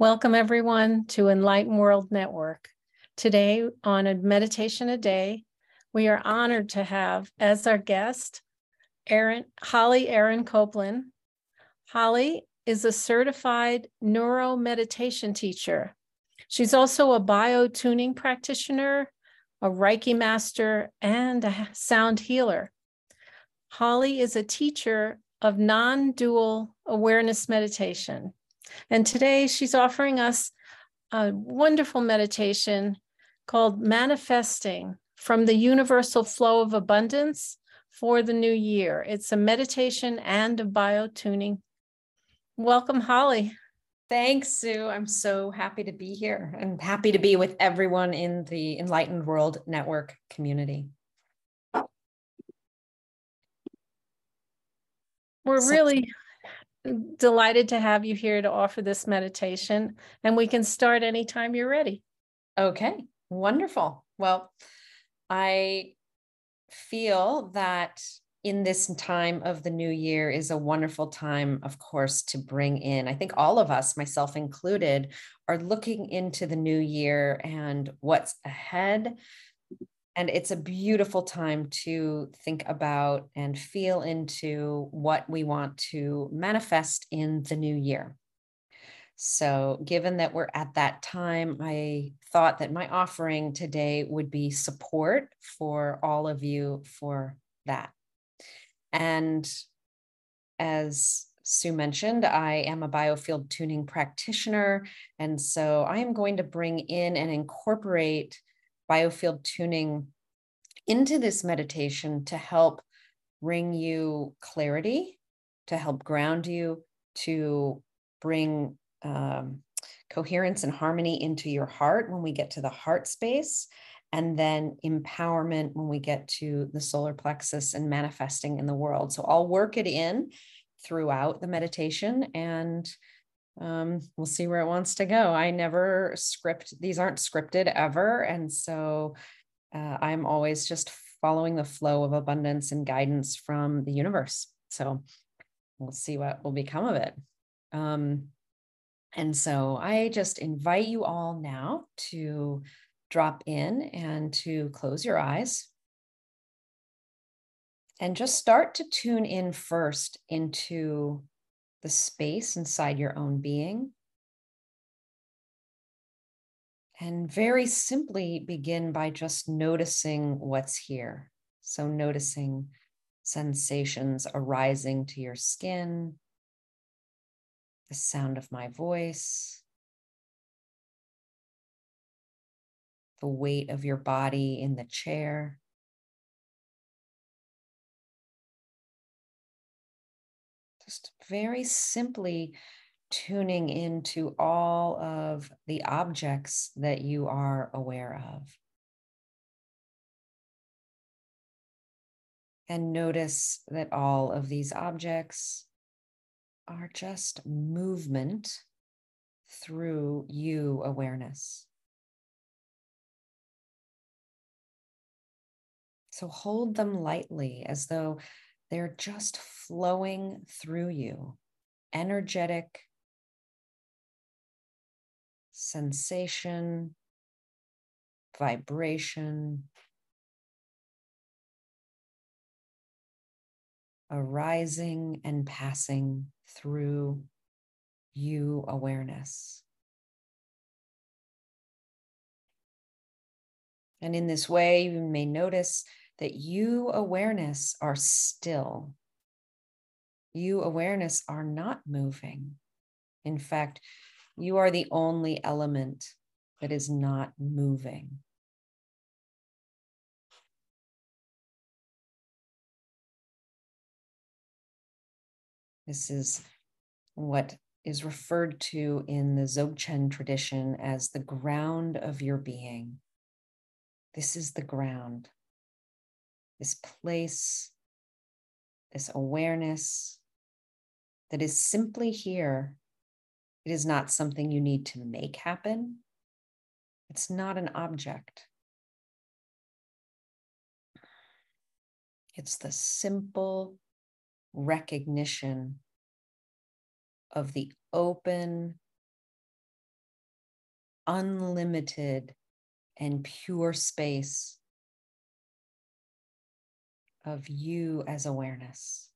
Welcome, everyone, to Enlightened World Network. Today, on a meditation a day, we are honored to have as our guest Erin, Holly Erin Copeland. Holly is a certified neuro meditation teacher. She's also a bio tuning practitioner, a Reiki master, and a sound healer. Holly is a teacher of non dual awareness meditation. And today she's offering us a wonderful meditation called Manifesting from the Universal Flow of Abundance for the New Year. It's a meditation and a biotuning. Welcome, Holly. Thanks, Sue. I'm so happy to be here and happy to be with everyone in the Enlightened World Network community. We're really delighted to have you here to offer this meditation, and we can start anytime you're ready. Okay, wonderful. Well, I feel that in this time of the new year is a wonderful time, of course, to bring in. I think all of us, myself included, are looking into the new year and what's ahead and it's a beautiful time to think about and feel into what we want to manifest in the new year. So, given that we're at that time, I thought that my offering today would be support for all of you for that. And as Sue mentioned, I am a biofield tuning practitioner. And so I am going to bring in and incorporate biofield tuning into this meditation to help bring you clarity, to help ground you, to bring um, coherence and harmony into your heart when we get to the heart space, and then empowerment when we get to the solar plexus and manifesting in the world. So I'll work it in throughout the meditation and um, we'll see where it wants to go. I never script, these aren't scripted ever. And so uh, I'm always just following the flow of abundance and guidance from the universe. So we'll see what will become of it. Um, and so I just invite you all now to drop in and to close your eyes and just start to tune in first into the space inside your own being. And very simply begin by just noticing what's here. So, noticing sensations arising to your skin, the sound of my voice, the weight of your body in the chair. Very simply tuning into all of the objects that you are aware of. And notice that all of these objects are just movement through you awareness. So hold them lightly as though they're just flowing through you, energetic sensation, vibration, arising and passing through you awareness. And in this way, you may notice that you awareness are still. You awareness are not moving. In fact, you are the only element that is not moving. This is what is referred to in the Dzogchen tradition as the ground of your being. This is the ground, this place, this awareness that is simply here it is not something you need to make happen. It's not an object. It's the simple recognition of the open, unlimited and pure space of you as awareness.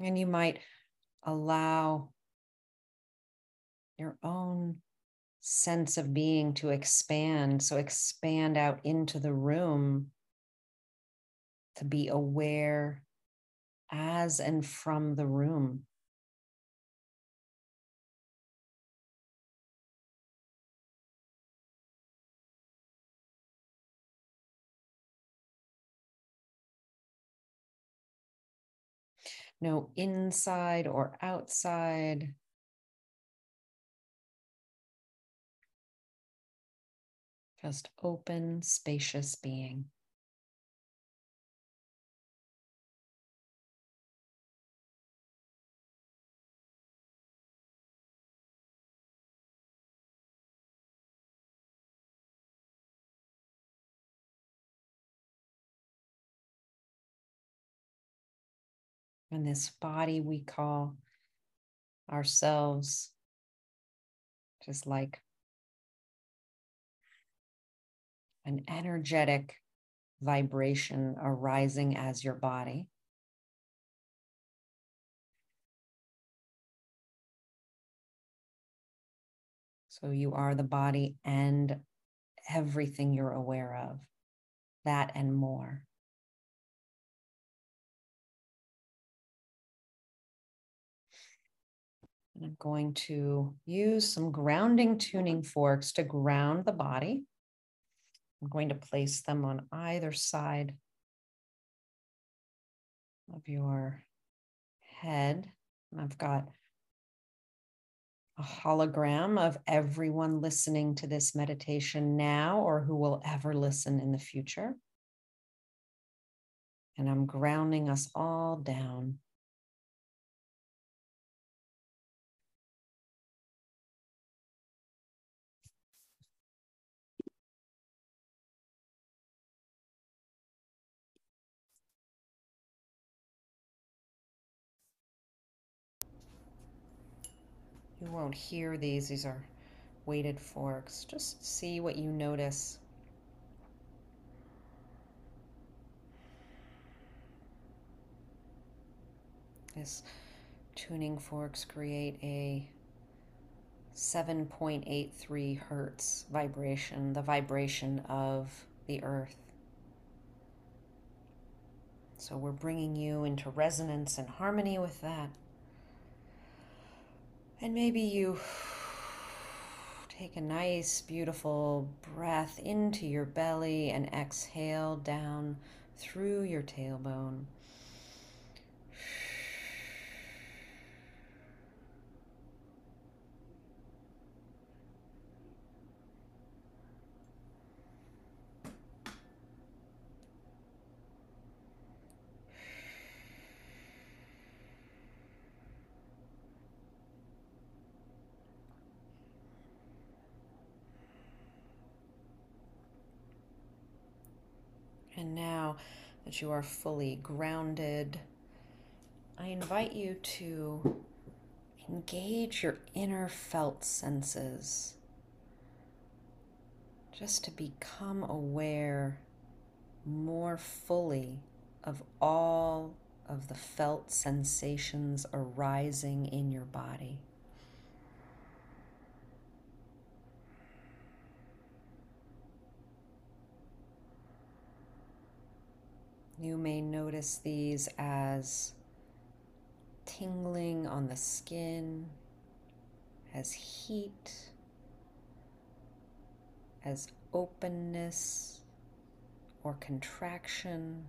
And you might allow your own sense of being to expand. So expand out into the room to be aware as and from the room. no inside or outside. Just open, spacious being. and this body we call ourselves, just like an energetic vibration arising as your body. So you are the body and everything you're aware of, that and more. And I'm going to use some grounding tuning forks to ground the body. I'm going to place them on either side of your head. And I've got a hologram of everyone listening to this meditation now or who will ever listen in the future. And I'm grounding us all down You won't hear these, these are weighted forks. Just see what you notice. This tuning forks create a 7.83 hertz vibration, the vibration of the earth. So we're bringing you into resonance and harmony with that. And maybe you take a nice, beautiful breath into your belly and exhale down through your tailbone. And that you are fully grounded, I invite you to engage your inner felt senses. Just to become aware more fully of all of the felt sensations arising in your body. You may notice these as tingling on the skin, as heat, as openness or contraction.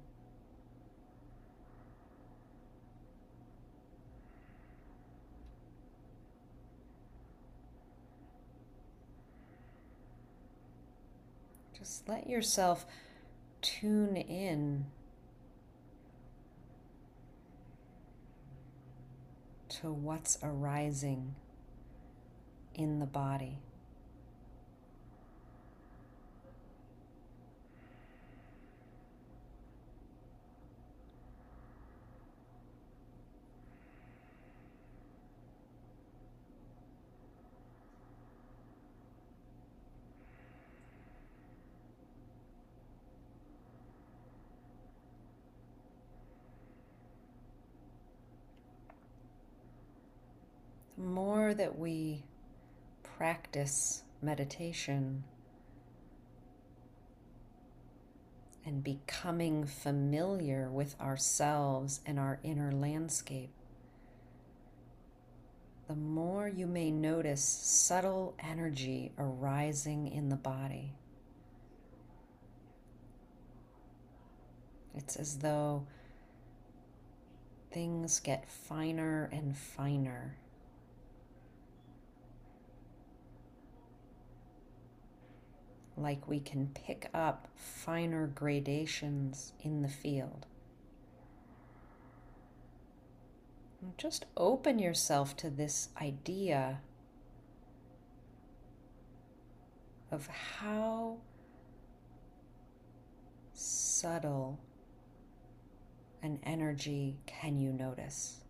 Just let yourself tune in to what's arising in the body. The that we practice meditation and becoming familiar with ourselves and our inner landscape, the more you may notice subtle energy arising in the body. It's as though things get finer and finer. Like we can pick up finer gradations in the field. And just open yourself to this idea of how subtle an energy can you notice.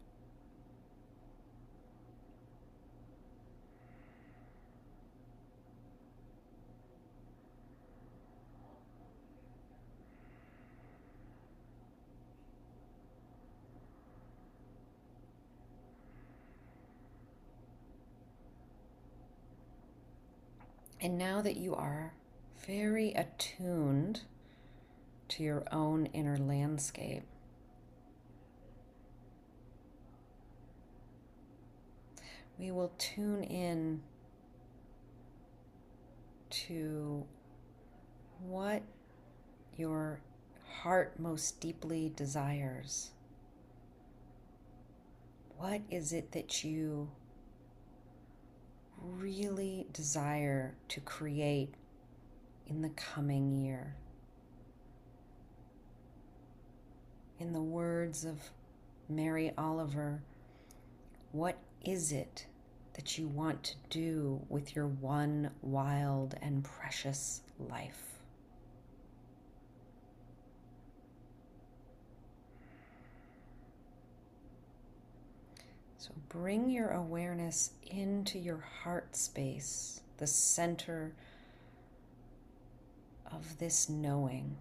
And now that you are very attuned to your own inner landscape, we will tune in to what your heart most deeply desires. What is it that you really desire to create in the coming year. In the words of Mary Oliver, what is it that you want to do with your one wild and precious life? So bring your awareness into your heart space, the center of this knowing.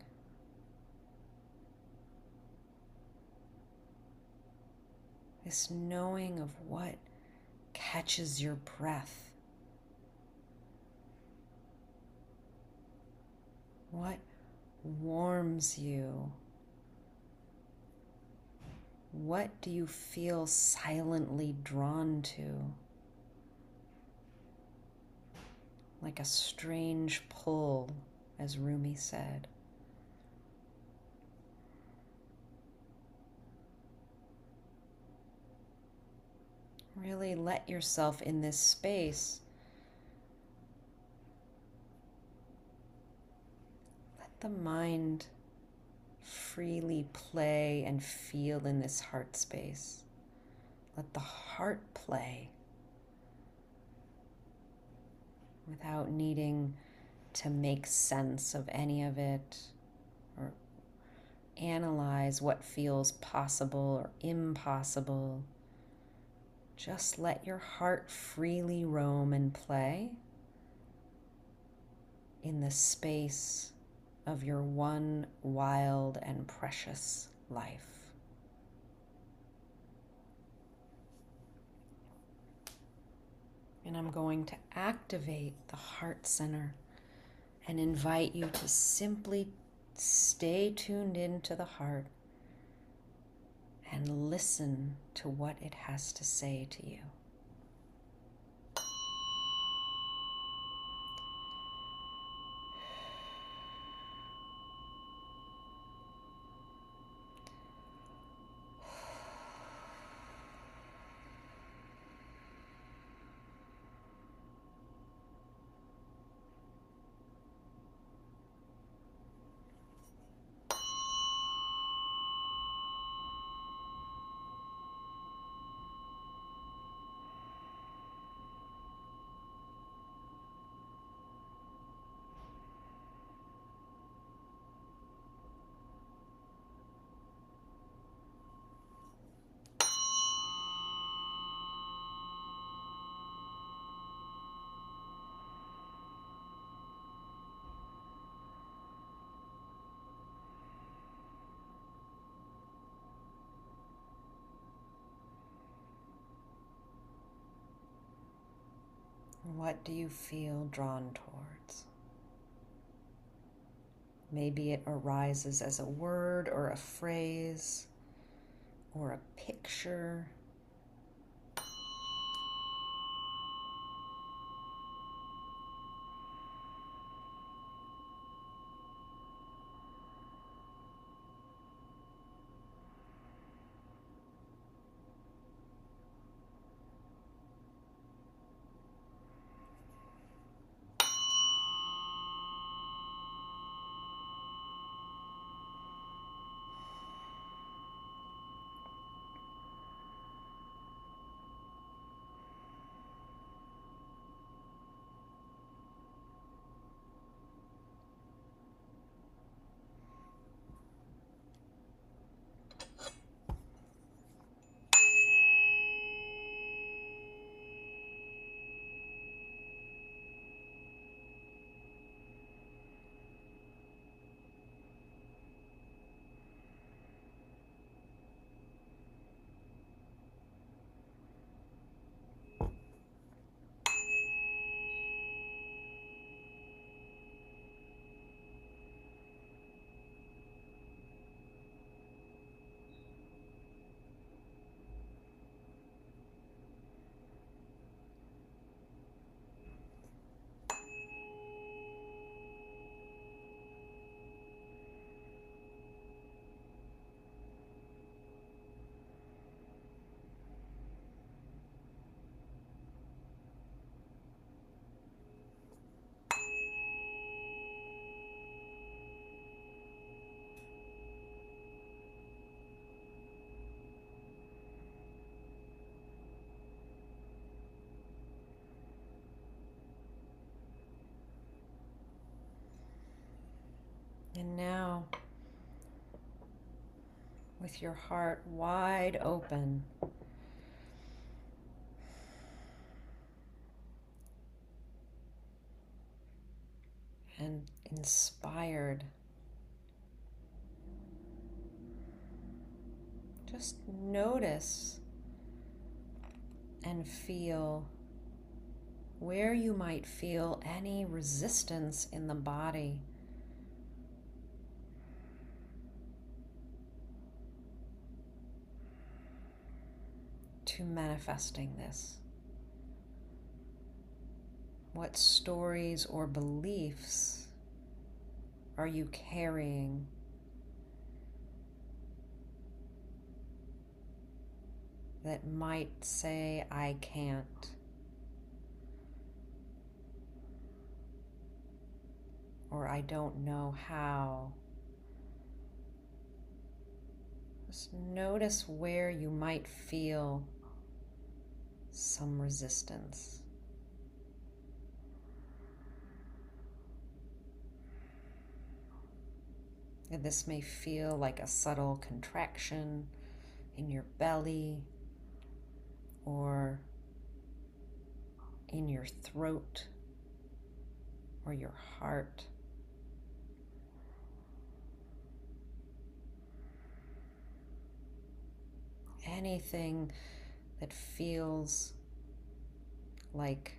This knowing of what catches your breath. What warms you? What do you feel silently drawn to? Like a strange pull, as Rumi said. Really let yourself in this space. Let the mind freely play and feel in this heart space. Let the heart play without needing to make sense of any of it or analyze what feels possible or impossible. Just let your heart freely roam and play in the space of your one wild and precious life. And I'm going to activate the heart center and invite you to simply stay tuned into the heart and listen to what it has to say to you. What do you feel drawn towards? Maybe it arises as a word or a phrase or a picture. And now, with your heart wide open, and inspired, just notice and feel where you might feel any resistance in the body. To manifesting this? What stories or beliefs are you carrying? That might say, I can't. Or I don't know how. Just notice where you might feel some resistance. And this may feel like a subtle contraction in your belly or in your throat or your heart. Anything that feels like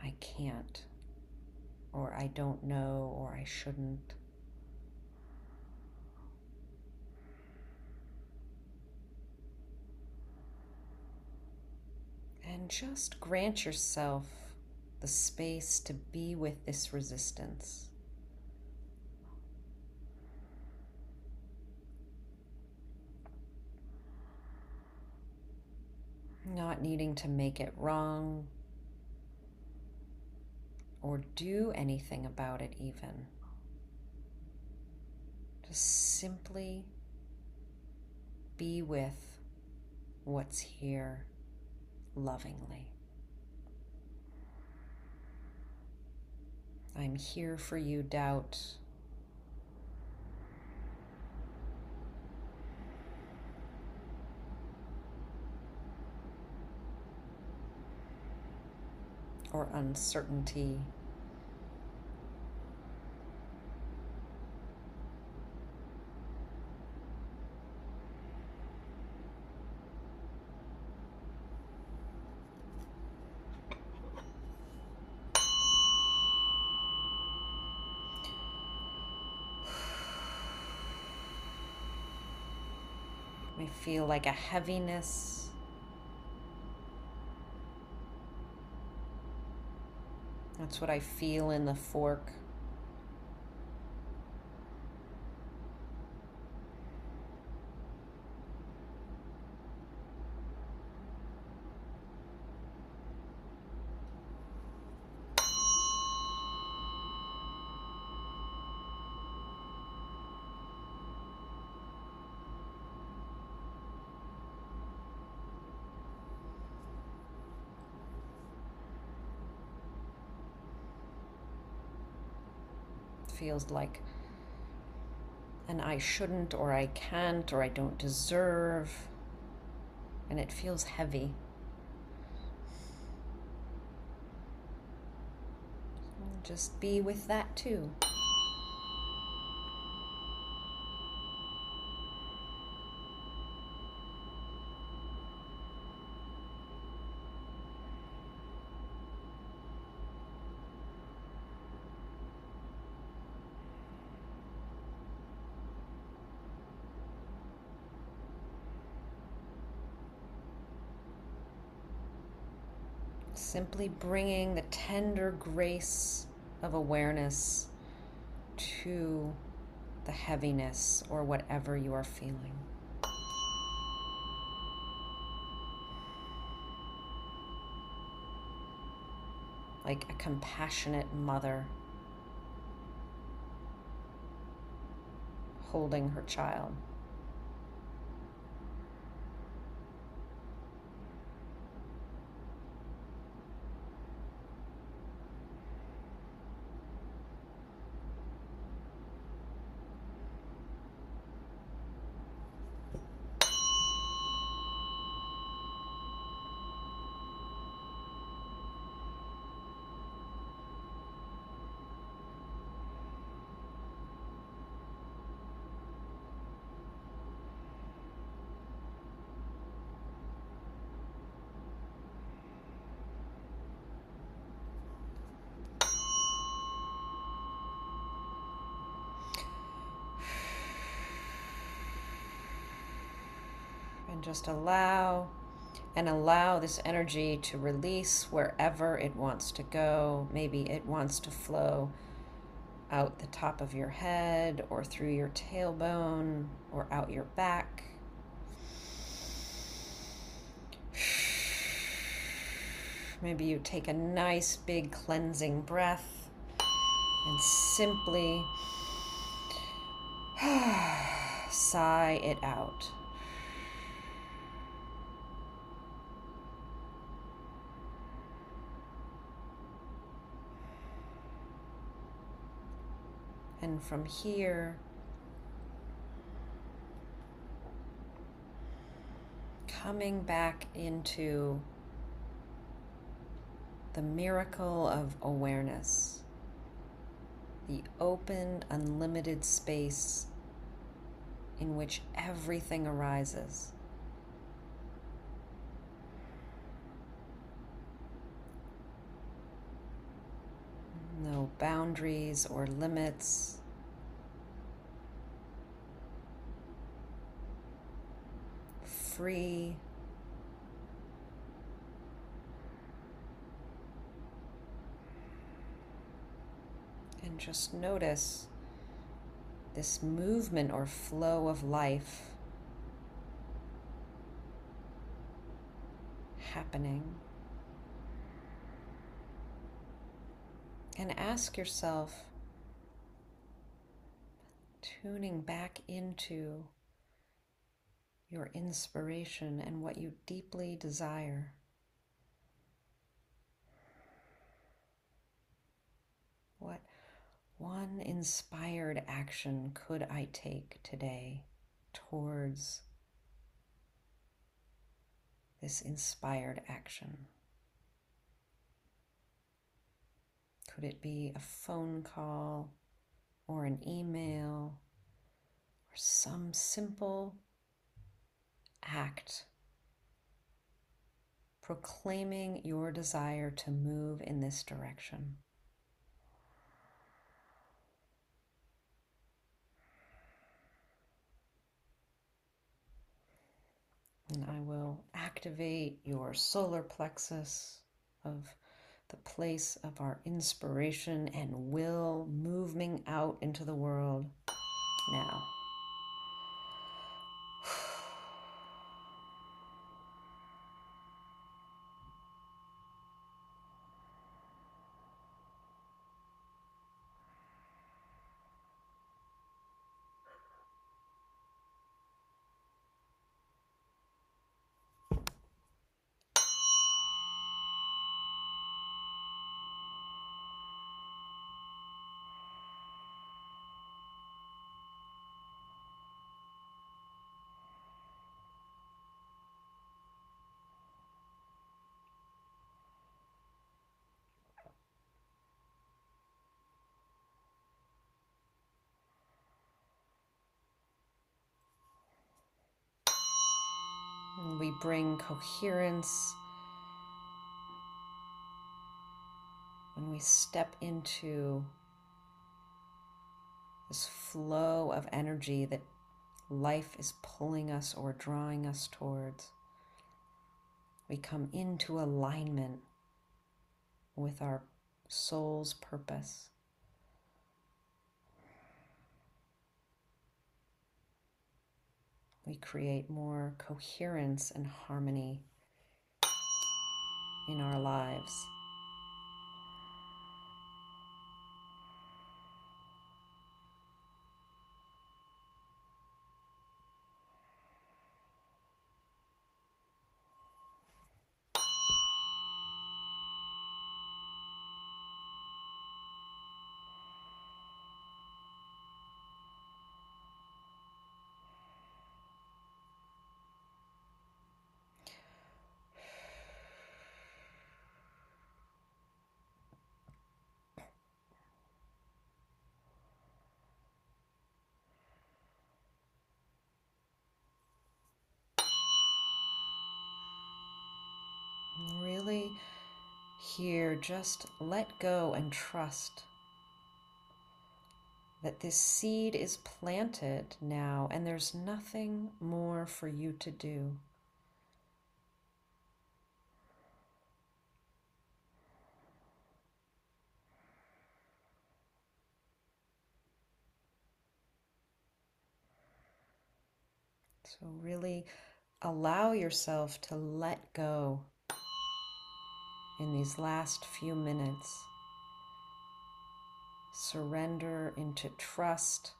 I can't, or I don't know, or I shouldn't. And just grant yourself the space to be with this resistance. Not needing to make it wrong or do anything about it, even. Just simply be with what's here lovingly. I'm here for you, doubt. or uncertainty. may feel like a heaviness That's what I feel in the fork. Feels like an I shouldn't or I can't or I don't deserve. And it feels heavy. Just be with that too. Simply bringing the tender grace of awareness to the heaviness or whatever you are feeling. Like a compassionate mother holding her child. Just allow and allow this energy to release wherever it wants to go. Maybe it wants to flow out the top of your head or through your tailbone or out your back. Maybe you take a nice big cleansing breath and simply sigh it out. From here, coming back into the miracle of awareness, the open, unlimited space in which everything arises. No boundaries or limits. Free. And just notice this movement or flow of life happening. And ask yourself, tuning back into your inspiration and what you deeply desire. What one inspired action could I take today towards this inspired action? Could it be a phone call or an email or some simple act proclaiming your desire to move in this direction? And I will activate your solar plexus of the place of our inspiration and will moving out into the world now. We bring coherence when we step into this flow of energy that life is pulling us or drawing us towards. We come into alignment with our soul's purpose. We create more coherence and harmony in our lives. Here, just let go and trust that this seed is planted now and there's nothing more for you to do. So, really allow yourself to let go in these last few minutes. Surrender into trust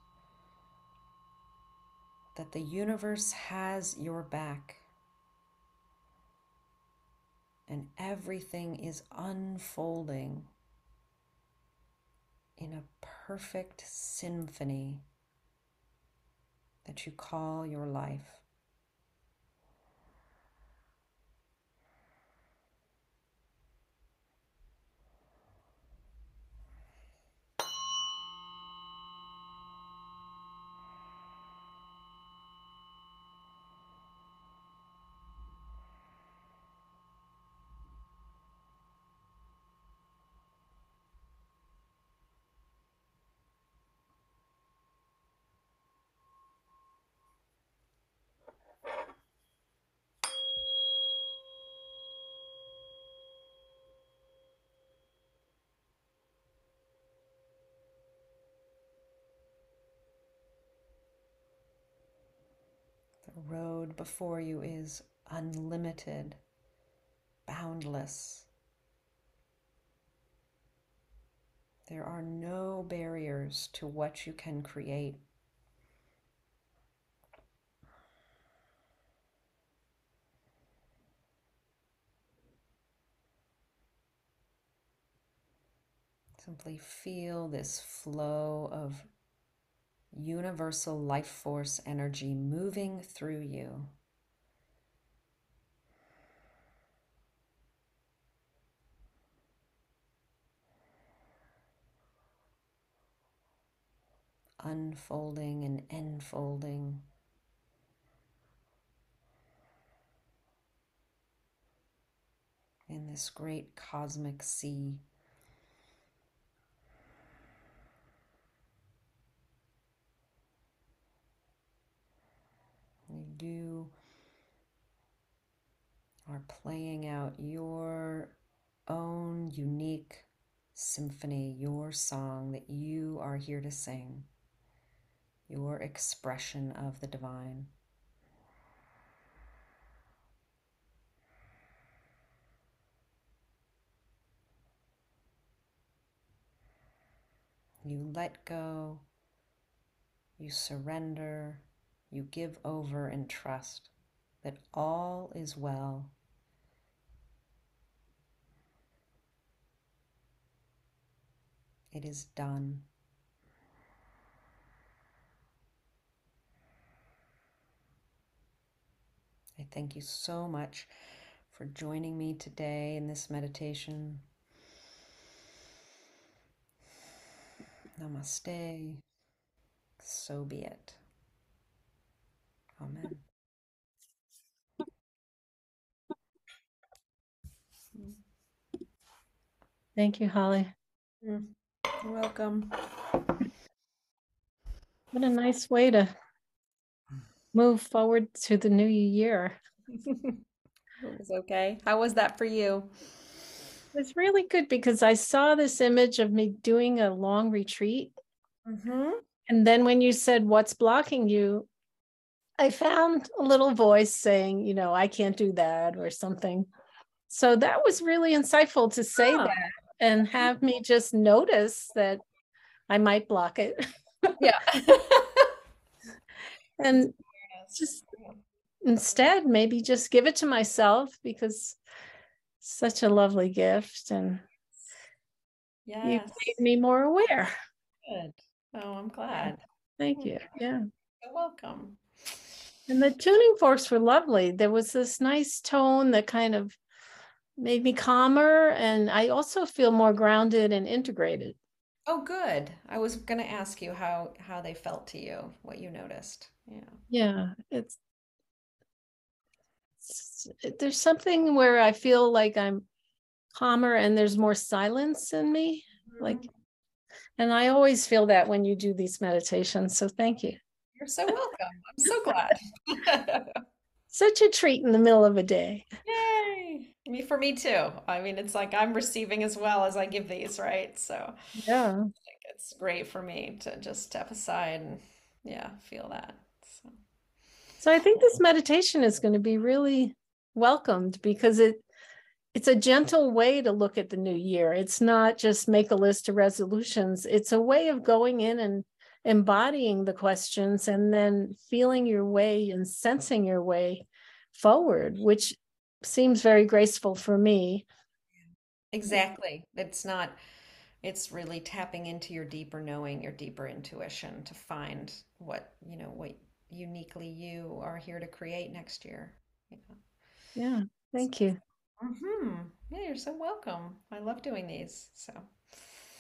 that the universe has your back and everything is unfolding in a perfect symphony that you call your life. The road before you is unlimited, boundless. There are no barriers to what you can create. Simply feel this flow of universal life force energy moving through you. Unfolding and enfolding. In this great cosmic sea. You do are playing out your own unique symphony, your song that you are here to sing, your expression of the divine. You let go, you surrender, you give over and trust that all is well. It is done. I thank you so much for joining me today in this meditation. Namaste. So be it. Amen. Thank you, Holly. Mm, You're welcome. What a nice way to move forward to the new year. It was okay. How was that for you? It was really good because I saw this image of me doing a long retreat. Mm-hmm. And then when you said, What's blocking you? I found a little voice saying, You know, I can't do that or something. So that was really insightful to say that and mm-hmm. have me just notice that I might block it. Yeah. and just instead, maybe just give it to myself because such a lovely gift and yeah, you made me more aware. Good. Oh, I'm glad. Thank hmm. you. Yeah. You're welcome. And the tuning forks were lovely. There was this nice tone that kind of made me calmer. And I also feel more grounded and integrated. Oh, good. I was going to ask you how how they felt to you, what you noticed. Yeah. Yeah. It's, it's there's something where I feel like I'm calmer and there's more silence in me. Like, Mhm. and I always feel that when you do these meditations. So thank you. You're so welcome. I'm so glad. Such a treat in the middle of a day. Yay. Me for me too. I mean, it's like I'm receiving as well as I give these, right? So Yeah. like it's great for me to just step aside and yeah, feel that. So So I think this meditation is going to be really welcomed because it it's a gentle way to look at the new year. It's not just make a list of resolutions. It's a way of going in and embodying the questions and then feeling your way and sensing your way forward, which seems very graceful for me. Exactly. It's not, it's really tapping into your deeper knowing, your deeper intuition to find what, you know, what uniquely you are here to create next year. Yeah. Yeah. Thank you. Mm-hmm. Yeah, you're so welcome. I love doing these. So,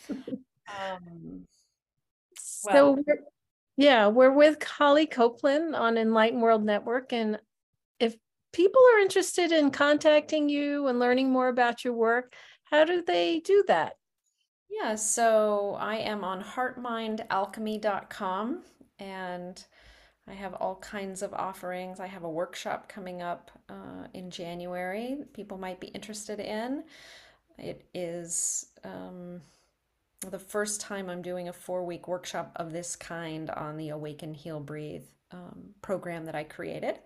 um, So we're, yeah, we're with Holly Copeland on Enlightened World Network. And if people are interested in contacting you and learning more about your work, how do they do that? Yeah, so I am on heartmindalchemy.com and I have all kinds of offerings. I have a workshop coming up uh, in January people might be interested in. It is um, the first time I'm doing a four week workshop of this kind on the Awaken, Heal, Breathe um, program that I created.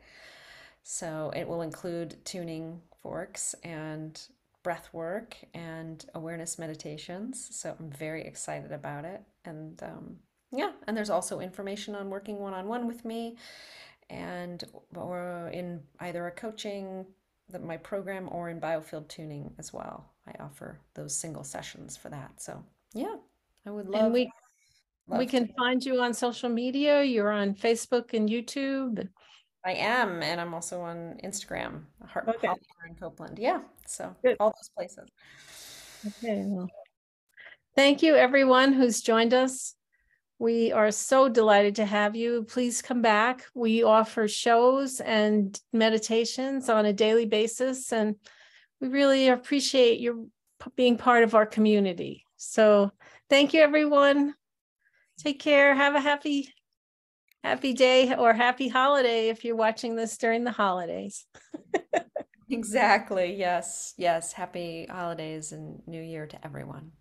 So it will include tuning forks and breath work and awareness meditations. So I'm very excited about it. And um, yeah, and there's also information on working one on one with me and or in either a coaching the, my program or in biofield tuning as well. I offer those single sessions for that. So yeah, I would love And we we love can find you on social media. You're on Facebook and YouTube. I am, and I'm also on Instagram, Heart Okay. Erin Copeland. Yeah, so Good. all those places. Okay, well, thank you everyone who's joined us. We are so delighted to have you. Please come back. We offer shows and meditations on a daily basis, and we really appreciate you p- being part of our community. So, thank you, everyone. Take care. Have a happy, happy day or happy holiday if you're watching this during the holidays. Exactly. Yes. Yes. Happy holidays and New Year to everyone.